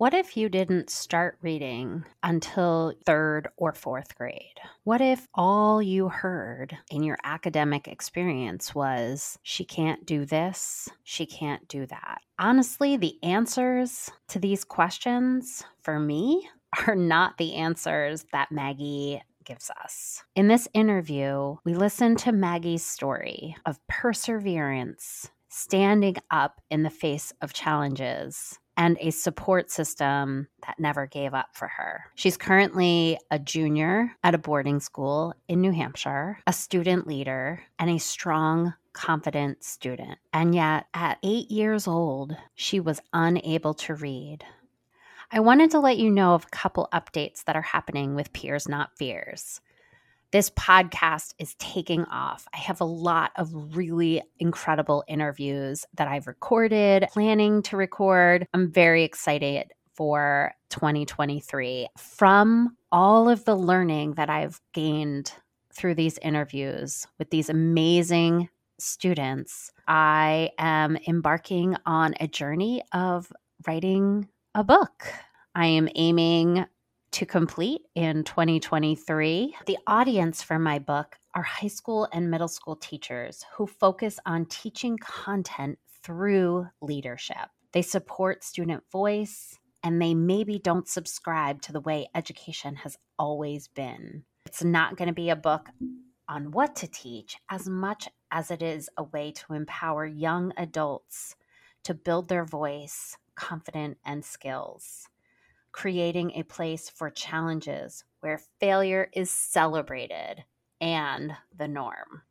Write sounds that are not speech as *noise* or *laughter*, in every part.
What if you didn't start reading until third or fourth grade? What if all you heard in your academic experience was, she can't do this, she can't do that? Honestly, the answers to these questions for me *laughs* are not the answers that Maggie gives us. In this interview, we listen to Maggie's story of perseverance, standing up in the face of challenges, and a support system that never gave up for her. She's currently a junior at a boarding school in New Hampshire, a student leader, and a strong confident student. And yet, at eight years old, she was unable to read. I wanted to let you know of a couple updates that are happening with Peers Not Fears this podcast is taking off. I have a lot of really incredible interviews that I've recorded, planning to record. I'm very excited for 2023 from all of the learning that I've gained through these interviews with these amazing students. I am embarking on a journey of writing a book. I am aiming to complete in 2023. The audience for my book are high school and middle school teachers who focus on teaching content through leadership. They support student voice and they maybe don't subscribe to the way education has always been. It's not going to be a book on what to teach as much as it is a way to empower young adults to build their voice, confidence, and skills creating a place for challenges where failure is celebrated and the norm.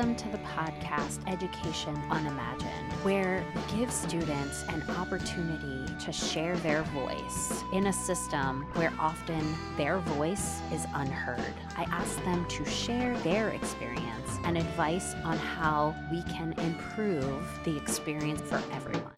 Welcome to the podcast Education Unimagined, where we give students an opportunity to share their voice in a system where often their voice is unheard. I ask them to share their experience and advice on how we can improve the experience for everyone.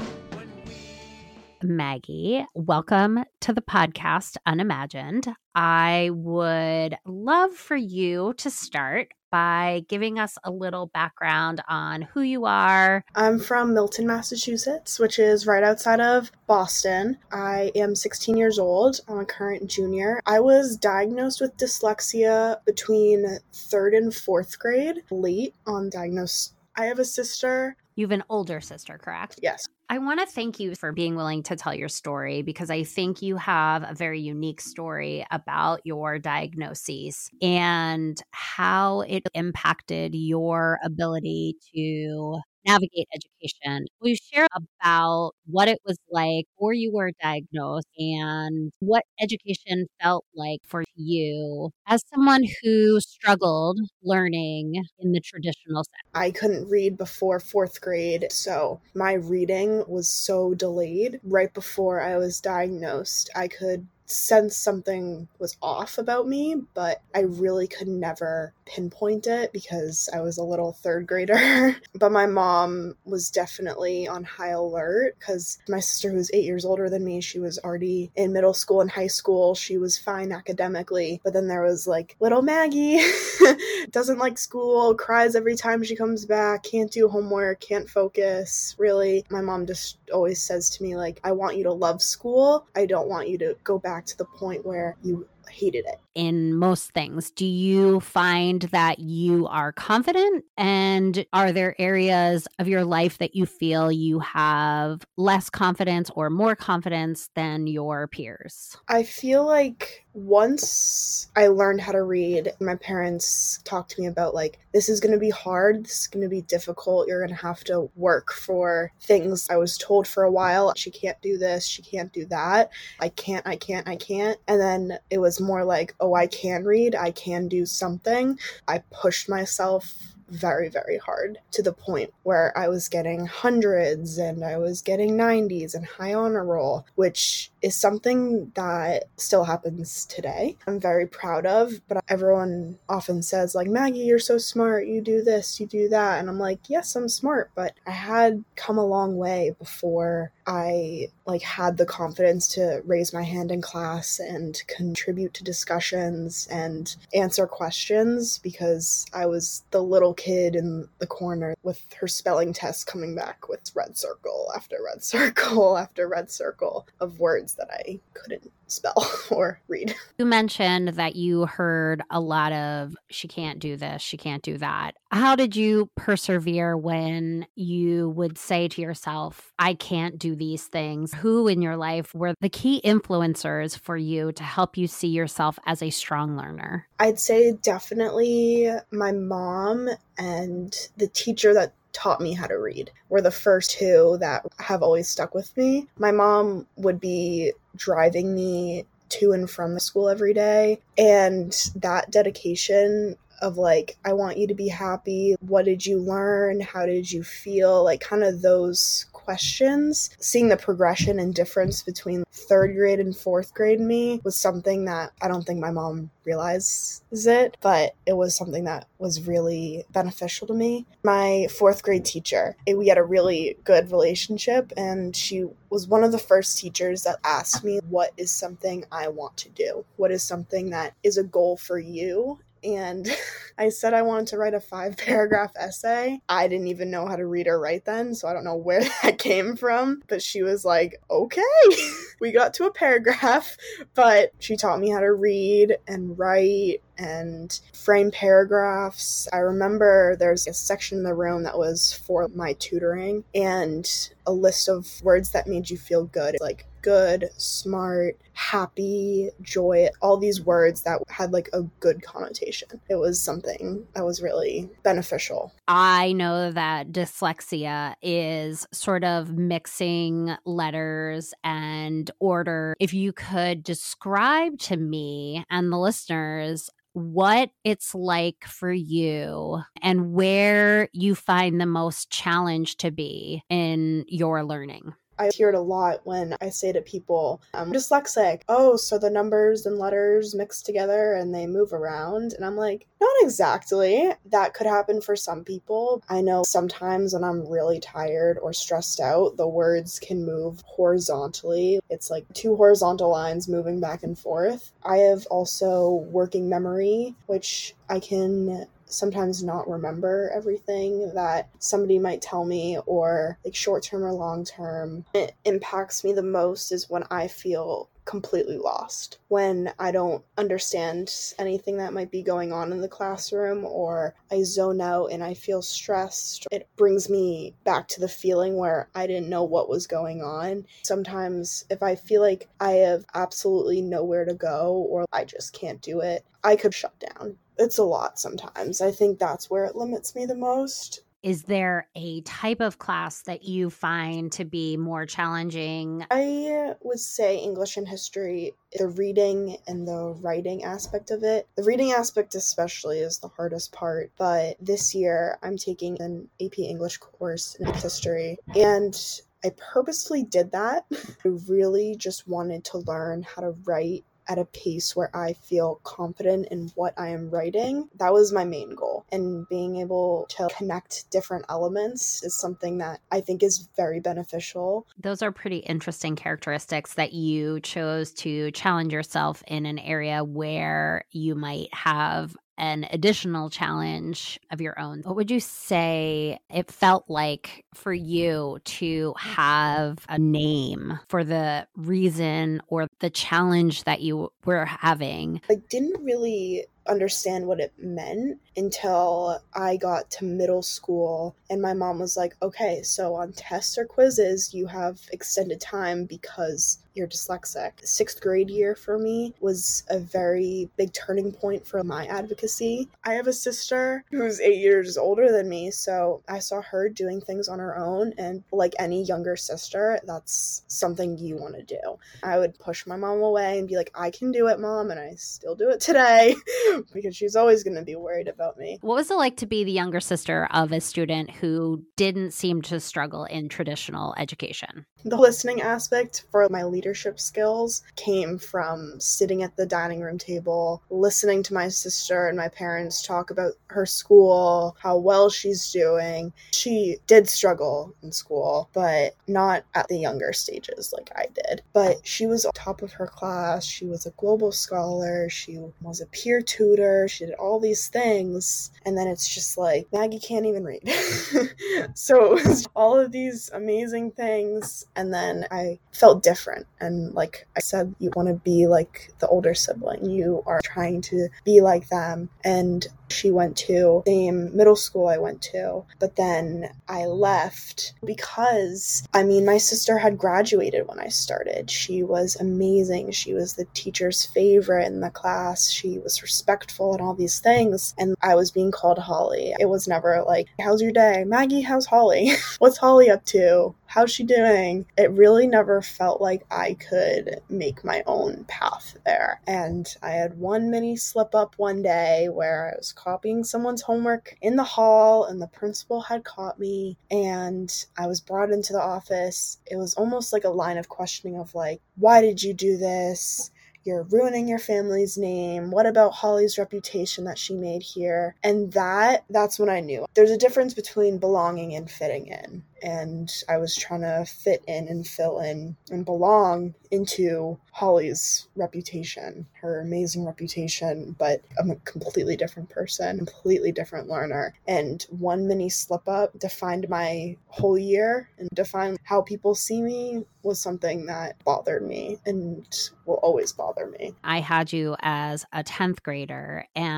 Maggie, welcome to the podcast Unimagined. I would love for you to start by giving us a little background on who you are. I'm from Milton, Massachusetts, which is right outside of Boston. I am 16 years old. I'm a current junior. I was diagnosed with dyslexia between third and fourth grade, late on diagnosis. I have a sister you have an older sister, correct? Yes. I want to thank you for being willing to tell your story because I think you have a very unique story about your diagnoses and how it impacted your ability to navigate education. Will you share about what it was like before you were diagnosed and what education felt like for you as someone who struggled learning in the traditional sense? I couldn't read before fourth grade, so my reading was so delayed. Right before I was diagnosed, I could sense something was off about me, but I really could never pinpoint it because I was a little third grader. *laughs* but my mom was definitely on high alert because my sister, who's eight years older than me, she was already in middle school and high school. She was fine academically. But then there was like little Maggie, *laughs* doesn't like school, cries every time she comes back, can't do homework, can't focus. Really, my mom just always says to me, like, I want you to love school. I don't want you to go back to the point where you hated it. In most things, do you find that you are confident? And are there areas of your life that you feel you have less confidence or more confidence than your peers? I feel like once I learned how to read, my parents talked to me about like, this is going to be hard, this is going to be difficult, you're going to have to work for things. I was told for a while, she can't do this, she can't do that. I can't, I can't, I can't. And then it was more like, oh, I can read, I can do something. I pushed myself very, very hard to the point where I was getting hundreds and I was getting 90s and high honor roll, which is something that still happens today. I'm very proud of, but everyone often says, like, Maggie, you're so smart, you do this, you do that. And I'm like, yes, I'm smart, but I had come a long way before I like had the confidence to raise my hand in class and contribute to discussions and answer questions because I was the little kid in the corner with her spelling test coming back with red circle after red *laughs* circle after red circle of words that I couldn't spell *laughs* or read. You mentioned that you heard a lot of she can't do this, she can't do that. How did you persevere when you would say to yourself, I can't do these things? Who in your life were the key influencers for you to help you see yourself as a strong learner? I'd say definitely my mom and the teacher that taught me how to read were the first two that have always stuck with me. My mom would be driving me to and from the school every day, and that dedication of like, I want you to be happy. What did you learn? How did you feel? Like, kind of those questions. Seeing the progression and difference between third grade and fourth grade me was something that I don't think my mom realizes it, but it was something that was really beneficial to me. My fourth grade teacher, we had a really good relationship, and she was one of the first teachers that asked me, What is something I want to do? What is something that is a goal for you? And *laughs* I said I wanted to write a five paragraph essay. I didn't even know how to read or write then, so I don't know where *laughs* that came from. But she was like, okay, *laughs* we got to a paragraph, but she taught me how to read and write and frame paragraphs. I remember there's a section in the room that was for my tutoring and a list of words that made you feel good, like good, smart, happy, joy, all these words that had like a good connotation. It was something that was really beneficial. I know that dyslexia is sort of mixing letters and order. If you could describe to me and the listeners what it's like for you and where you find the most challenge to be in your learning. I hear it a lot when I say to people, I'm dyslexic. Oh, so the numbers and letters mix together and they move around. And I'm like, not exactly. That could happen for some people. I know sometimes when I'm really tired or stressed out, the words can move horizontally. It's like two horizontal lines moving back and forth. I have also working memory, which I can sometimes not remember everything that somebody might tell me or like short term or long term. It impacts me the most is when I feel completely lost when I don't understand anything that might be going on in the classroom or I zone out and I feel stressed. It brings me back to the feeling where I didn't know what was going on. Sometimes, if I feel like I have absolutely nowhere to go or I just can't do it, I could shut down it's a lot sometimes. I think that's where it limits me the most. Is there a type of class that you find to be more challenging? I would say English and history, the reading and the writing aspect of it. The reading aspect, especially, is the hardest part. But this year, I'm taking an AP English course in history. And I purposely did that. *laughs* I really just wanted to learn how to write at a pace where I feel confident in what I am writing. That was my main goal. And being able to connect different elements is something that I think is very beneficial. Those are pretty interesting characteristics that you chose to challenge yourself in an area where you might have an additional challenge of your own. What would you say it felt like for you to have a name for the reason or the challenge that you were having? I didn't really understand what it meant until I got to middle school and my mom was like, "Okay, so on tests or quizzes, you have extended time because you're dyslexic." 6th grade year for me was a very big turning point for my advocacy. I have a sister who's 8 years older than me, so I saw her doing things on her own and like any younger sister, that's something you want to do. I would push my mom away and be like, "I can do it, mom," and I still do it today. *laughs* *laughs* because she's always going to be worried about me. What was it like to be the younger sister of a student who didn't seem to struggle in traditional education? The listening aspect for my leadership skills came from sitting at the dining room table, listening to my sister and my parents talk about her school, how well she's doing. She did struggle in school, but not at the younger stages like I did. But she was top of her class. She was a global scholar. She was a peer tutor. She did all these things. And then it's just like, Maggie can't even read. *laughs* so it was all of these amazing things. And then I felt different. And like I said, you want to be like the older sibling. You are trying to be like them. And she went to, the same middle school I went to. But then I left because, I mean, my sister had graduated when I started. She was amazing. She was the teacher's favorite in the class. She was respectful and all these things. And I was being called Holly. It was never like, How's your day? Maggie, how's Holly? *laughs* What's Holly up to? How's she doing? It really never felt like I could make my own path there. And I had one mini slip up one day where I was copying someone's homework in the hall, and the principal had caught me, and I was brought into the office. It was almost like a line of questioning of, like, why did you do this? You're ruining your family's name. What about Holly's reputation that she made here? And that, that's when I knew. There's a difference between belonging and fitting in and I was trying to fit in and fill in and belong into Holly's reputation, her amazing reputation, but I'm a completely different person, completely different learner. And one mini slip up defined my whole year and defined how people see me was something that bothered me and will always bother me. I had you as a 10th grader. And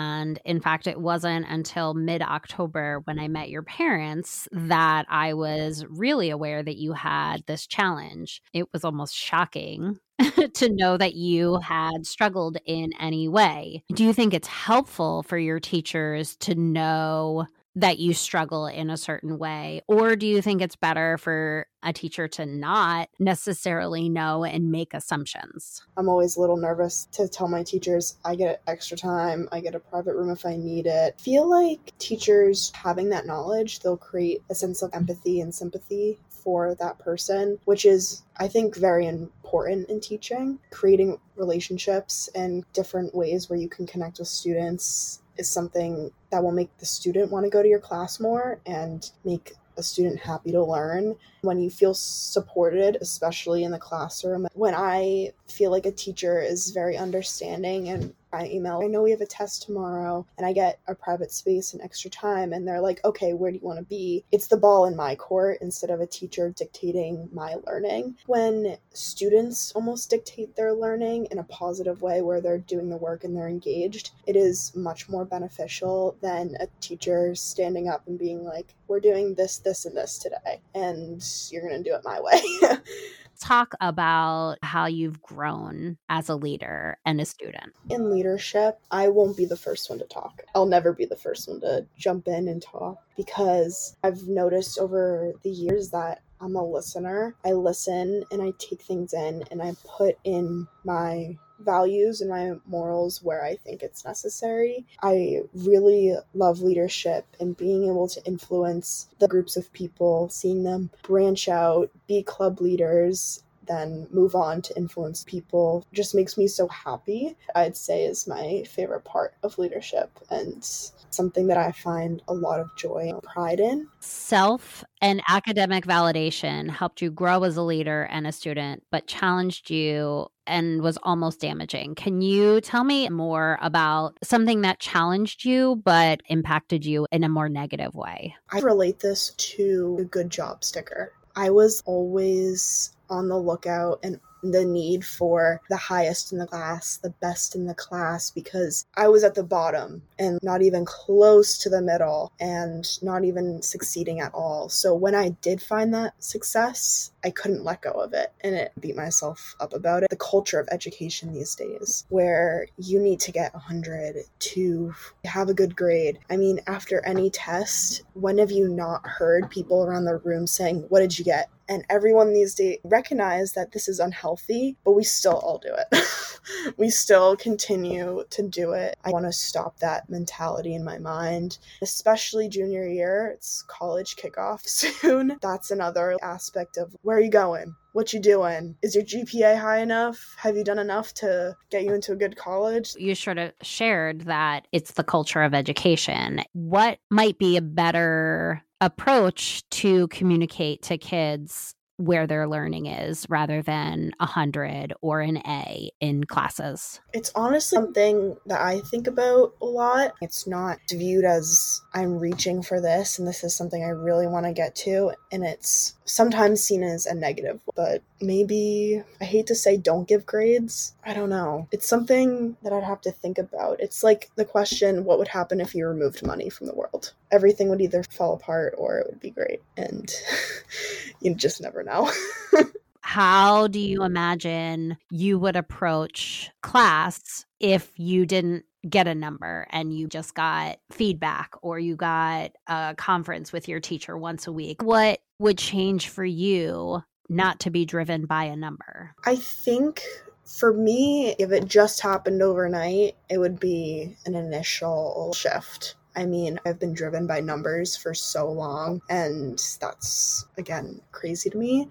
in fact, it wasn't until mid October when I met your parents that I was really aware that you had this challenge. It was almost shocking *laughs* to know that you had struggled in any way. Do you think it's helpful for your teachers to know that you struggle in a certain way? Or do you think it's better for a teacher to not necessarily know and make assumptions? I'm always a little nervous to tell my teachers I get extra time, I get a private room if I need it. Feel like teachers having that knowledge, they'll create a sense of empathy and sympathy for that person, which is, I think, very important in teaching. Creating relationships and different ways where you can connect with students is something that will make the student want to go to your class more and make a student happy to learn. When you feel supported, especially in the classroom, when I feel like a teacher is very understanding and I email, I know we have a test tomorrow and I get a private space and extra time. And they're like, okay, where do you want to be? It's the ball in my court instead of a teacher dictating my learning. When students almost dictate their learning in a positive way where they're doing the work and they're engaged, it is much more beneficial than a teacher standing up and being like, we're doing this, this, and this today. And you're going to do it my way. *laughs* talk about how you've grown as a leader and a student. In leadership, I won't be the first one to talk. I'll never be the first one to jump in and talk because I've noticed over the years that I'm a listener. I listen and I take things in and I put in my values and my morals where I think it's necessary. I really love leadership and being able to influence the groups of people, seeing them branch out, be club leaders, then move on to influence people just makes me so happy. I'd say is my favorite part of leadership and something that I find a lot of joy and pride in. Self and academic validation helped you grow as a leader and a student, but challenged you and was almost damaging. Can you tell me more about something that challenged you but impacted you in a more negative way? I relate this to a good job sticker. I was always on the lookout and the need for the highest in the class, the best in the class, because I was at the bottom and not even close to the middle and not even succeeding at all. So when I did find that success, I couldn't let go of it and it beat myself up about it. The culture of education these days, where you need to get 100 to have a good grade. I mean, after any test, when have you not heard people around the room saying, What did you get? And everyone these days recognize that this is unhealthy, but we still all do it. *laughs* we still continue to do it. I want to stop that mentality in my mind, especially junior year. It's college kickoff *laughs* soon. That's another aspect of where are you going? What you doing? Is your gpa high enough? Have you done enough to get you into a good college? You sort of shared that it's the culture of education. What might be a better approach to communicate to kids where their learning is rather than a hundred or an A in classes? It's honestly something that I think about a lot. It's not viewed as I'm reaching for this and this is something I really want to get to. And it's sometimes seen as a negative, but maybe I hate to say don't give grades. I don't know. It's something that I'd have to think about. It's like the question what would happen if you removed money from the world? Everything would either fall apart or it would be great. And *laughs* you just never know. *laughs* How do you imagine you would approach class if you didn't get a number and you just got feedback or you got a conference with your teacher once a week? What would change for you not to be driven by a number? I think for me, if it just happened overnight, it would be an initial shift. I mean, I've been driven by numbers for so long, and that's again crazy to me.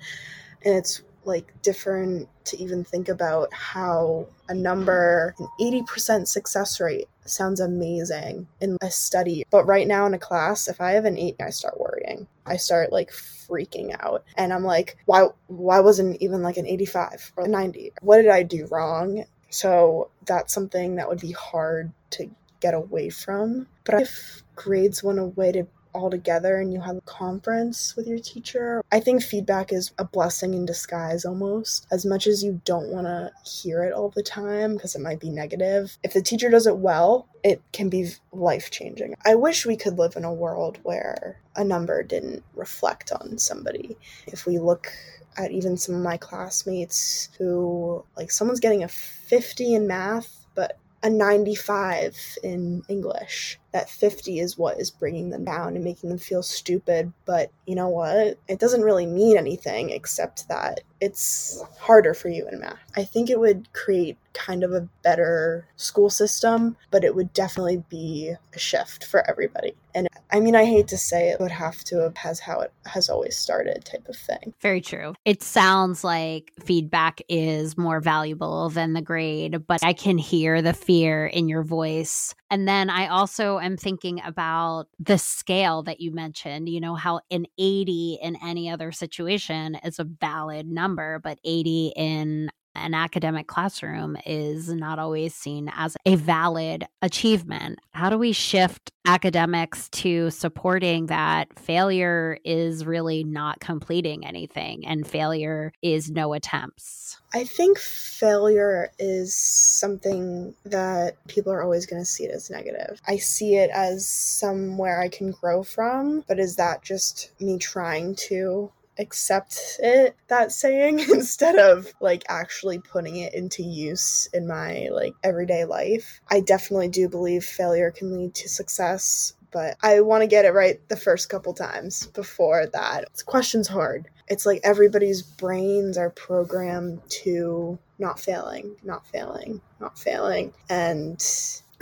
And it's like different to even think about how a number, an 80% success rate, sounds amazing in a study. But right now in a class, if I have an eight, I start worrying. I start like freaking out. And I'm like, why why wasn't even like an 85 or 90? What did I do wrong? So that's something that would be hard to get away from. But if grades went away to all together and you have a conference with your teacher. I think feedback is a blessing in disguise almost. As much as you don't want to hear it all the time because it might be negative, if the teacher does it well, it can be life changing. I wish we could live in a world where a number didn't reflect on somebody. If we look at even some of my classmates who, like, someone's getting a 50 in math, but a 95 in English. That 50 is what is bringing them down and making them feel stupid. But you know what? It doesn't really mean anything except that it's harder for you in math. I think it would create kind of a better school system, but it would definitely be a shift for everybody. And I mean, I hate to say it would have to have has how it has always started type of thing. Very true. It sounds like feedback is more valuable than the grade, but I can hear the fear in your voice. And then I also am thinking about the scale that you mentioned, you know, how an 80 in any other situation is a valid number, but 80 in an academic classroom is not always seen as a valid achievement. How do we shift academics to supporting that failure is really not completing anything and failure is no attempts? I think failure is something that people are always going to see it as negative. I see it as somewhere I can grow from, but is that just me trying to accept it that saying *laughs* instead of like actually putting it into use in my like everyday life. I definitely do believe failure can lead to success but i want to get it right the first couple times before that. This question's hard. It's like everybody's brains are programmed to not failing not failing not failing and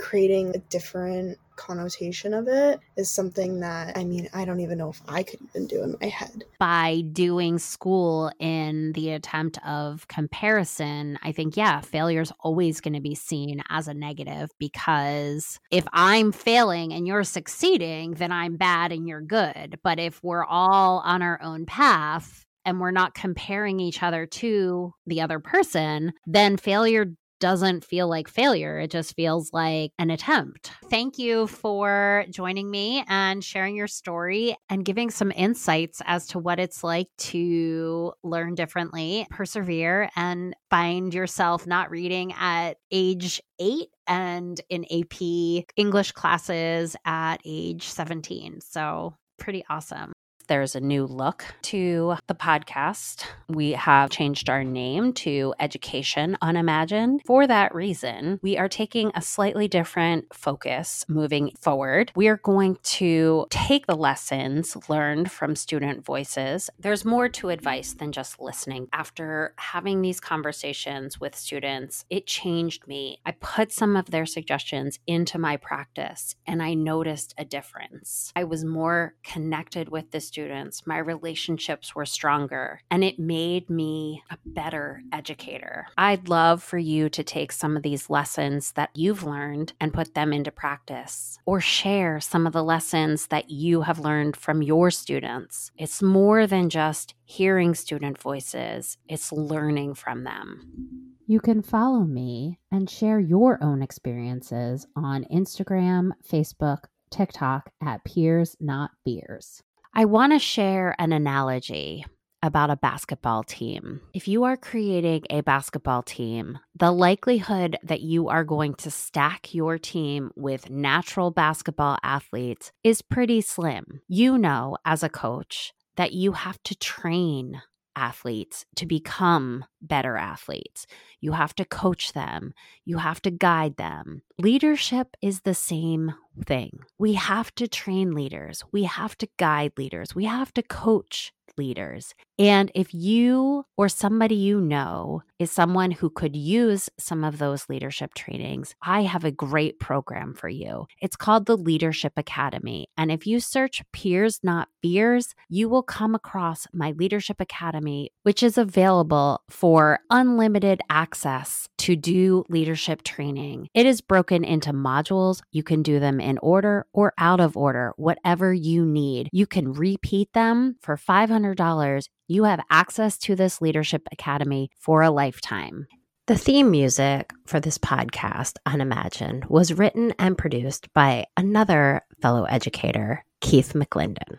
creating a different connotation of it is something that I mean, I don't even know if I could even do in my head. By doing school in the attempt of comparison, I think, yeah, failure is always going to be seen as a negative because if I'm failing and you're succeeding, then I'm bad and you're good. But if we're all on our own path, and we're not comparing each other to the other person, then failure doesn't feel like failure. It just feels like an attempt. Thank you for joining me and sharing your story and giving some insights as to what it's like to learn differently, persevere, and find yourself not reading at age eight and in AP English classes at age 17. So, pretty awesome. There's a new look to the podcast. We have changed our name to Education Unimagined. For that reason, we are taking a slightly different focus moving forward. We are going to take the lessons learned from student voices. There's more to advice than just listening. After having these conversations with students, it changed me. I put some of their suggestions into my practice and I noticed a difference. I was more connected with the students, my relationships were stronger, and it made me a better educator. I'd love for you to take some of these lessons that you've learned and put them into practice, or share some of the lessons that you have learned from your students. It's more than just hearing student voices, it's learning from them. You can follow me and share your own experiences on Instagram, Facebook, TikTok at Peers Not Fears. I want to share an analogy about a basketball team. If you are creating a basketball team, the likelihood that you are going to stack your team with natural basketball athletes is pretty slim. You know, as a coach, that you have to train athletes to become better athletes. You have to coach them, you have to guide them. Leadership is the same thing. We have to train leaders, we have to guide leaders, we have to coach leaders. And if you or somebody you know is someone who could use some of those leadership trainings, I have a great program for you. It's called the Leadership Academy. And if you search Peers Not Fears, you will come across my Leadership Academy, which is available for unlimited access to do leadership training. It is broken into modules. You can do them in order or out of order, whatever you need. You can repeat them for $500. You have access to this Leadership Academy for a lifetime. The theme music for this podcast, Unimagined, was written and produced by another fellow educator, Keith McClendon.